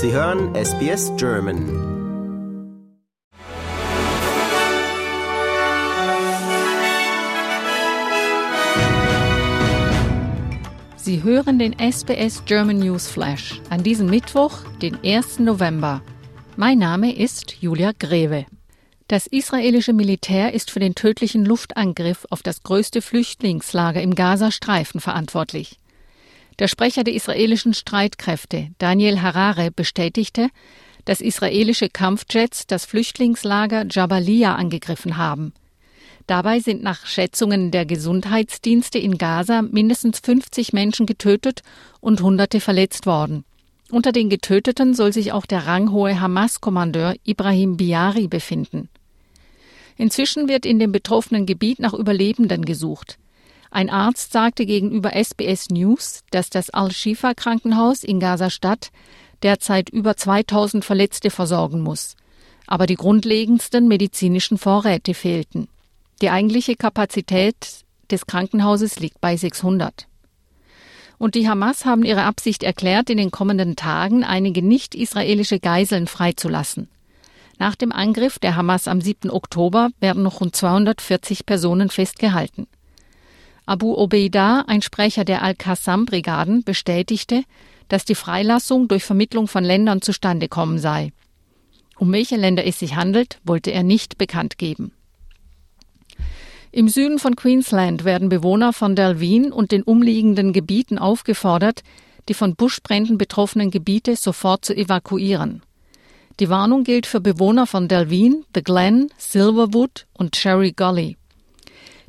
Sie hören SBS German. Sie hören den SBS German News Flash an diesem Mittwoch, den 1. November. Mein Name ist Julia Greve. Das israelische Militär ist für den tödlichen Luftangriff auf das größte Flüchtlingslager im Gazastreifen verantwortlich. Der Sprecher der israelischen Streitkräfte, Daniel Harare, bestätigte, dass israelische Kampfjets das Flüchtlingslager Jabalia angegriffen haben. Dabei sind nach Schätzungen der Gesundheitsdienste in Gaza mindestens 50 Menschen getötet und Hunderte verletzt worden. Unter den Getöteten soll sich auch der ranghohe Hamas-Kommandeur Ibrahim Biari befinden. Inzwischen wird in dem betroffenen Gebiet nach Überlebenden gesucht. Ein Arzt sagte gegenüber SBS News, dass das Al-Shifa-Krankenhaus in Gaza-Stadt derzeit über 2000 Verletzte versorgen muss. Aber die grundlegendsten medizinischen Vorräte fehlten. Die eigentliche Kapazität des Krankenhauses liegt bei 600. Und die Hamas haben ihre Absicht erklärt, in den kommenden Tagen einige nicht-israelische Geiseln freizulassen. Nach dem Angriff der Hamas am 7. Oktober werden noch rund 240 Personen festgehalten. Abu Obeida, ein Sprecher der Al-Qassam-Brigaden, bestätigte, dass die Freilassung durch Vermittlung von Ländern zustande kommen sei. Um welche Länder es sich handelt, wollte er nicht bekannt geben. Im Süden von Queensland werden Bewohner von Dalween und den umliegenden Gebieten aufgefordert, die von Buschbränden betroffenen Gebiete sofort zu evakuieren. Die Warnung gilt für Bewohner von Dalween, The Glen, Silverwood und Cherry Gully.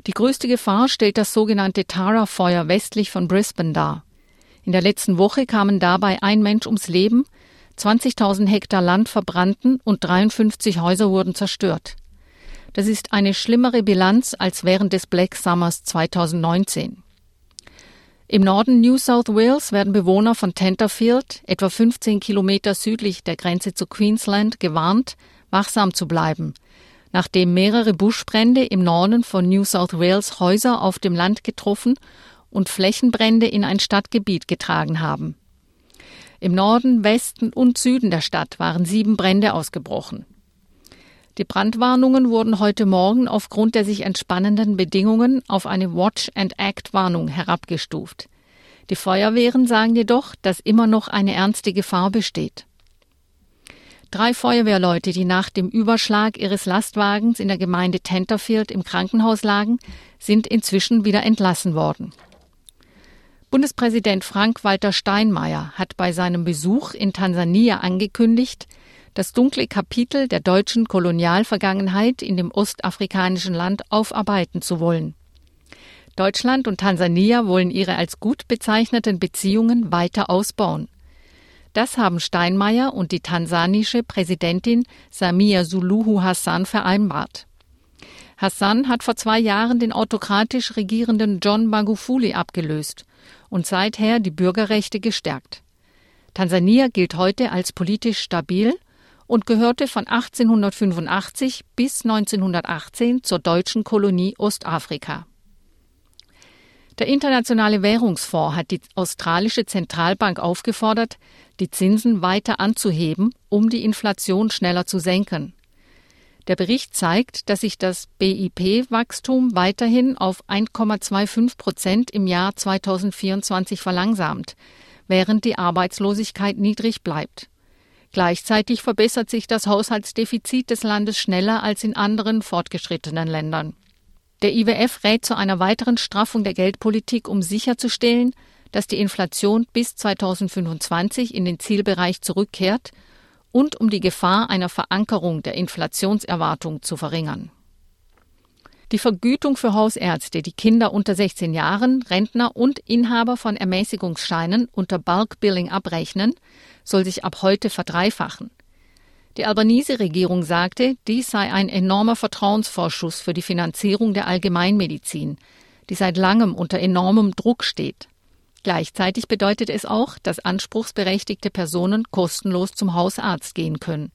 Die größte Gefahr stellt das sogenannte Tara-Feuer westlich von Brisbane dar. In der letzten Woche kamen dabei ein Mensch ums Leben, 20.000 Hektar Land verbrannten und 53 Häuser wurden zerstört. Das ist eine schlimmere Bilanz als während des Black Summers 2019. Im Norden New South Wales werden Bewohner von Tenterfield, etwa 15 Kilometer südlich der Grenze zu Queensland, gewarnt, wachsam zu bleiben, nachdem mehrere Buschbrände im Norden von New South Wales Häuser auf dem Land getroffen und Flächenbrände in ein Stadtgebiet getragen haben. Im Norden, Westen und Süden der Stadt waren sieben Brände ausgebrochen. Die Brandwarnungen wurden heute Morgen aufgrund der sich entspannenden Bedingungen auf eine Watch-and-Act-Warnung herabgestuft. Die Feuerwehren sagen jedoch, dass immer noch eine ernste Gefahr besteht. Drei Feuerwehrleute, die nach dem Überschlag ihres Lastwagens in der Gemeinde Tenterfield im Krankenhaus lagen, sind inzwischen wieder entlassen worden. Bundespräsident Frank-Walter Steinmeier hat bei seinem Besuch in Tansania angekündigt, das dunkle Kapitel der deutschen Kolonialvergangenheit in dem ostafrikanischen Land aufarbeiten zu wollen. Deutschland und Tansania wollen ihre als gut bezeichneten Beziehungen weiter ausbauen. Das haben Steinmeier und die tansanische Präsidentin Samia Suluhu Hassan vereinbart. Hassan hat vor zwei Jahren den autokratisch regierenden John Magufuli abgelöst und seither die Bürgerrechte gestärkt. Tansania gilt heute als politisch stabil und gehörte von 1885 bis 1918 zur deutschen Kolonie Ostafrika. Der Internationale Währungsfonds hat die australische Zentralbank aufgefordert, die Zinsen weiter anzuheben, um die Inflation schneller zu senken. Der Bericht zeigt, dass sich das BIP-Wachstum weiterhin auf 1,25 Prozent im Jahr 2024 verlangsamt, während die Arbeitslosigkeit niedrig bleibt. Gleichzeitig verbessert sich das Haushaltsdefizit des Landes schneller als in anderen fortgeschrittenen Ländern. Der IWF rät zu einer weiteren Straffung der Geldpolitik, um sicherzustellen, dass die Inflation bis 2025 in den Zielbereich zurückkehrt und um die Gefahr einer Verankerung der Inflationserwartung zu verringern. Die Vergütung für Hausärzte, die Kinder unter 16 Jahren, Rentner und Inhaber von Ermäßigungsscheinen unter Bulk Billing abrechnen, soll sich ab heute verdreifachen. Die Albanese-Regierung sagte, dies sei ein enormer Vertrauensvorschuss für die Finanzierung der Allgemeinmedizin, die seit langem unter enormem Druck steht. Gleichzeitig bedeutet es auch, dass anspruchsberechtigte Personen kostenlos zum Hausarzt gehen können.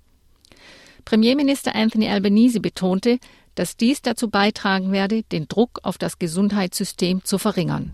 Premierminister Anthony Albanese betonte, dass dies dazu beitragen werde, den Druck auf das Gesundheitssystem zu verringern.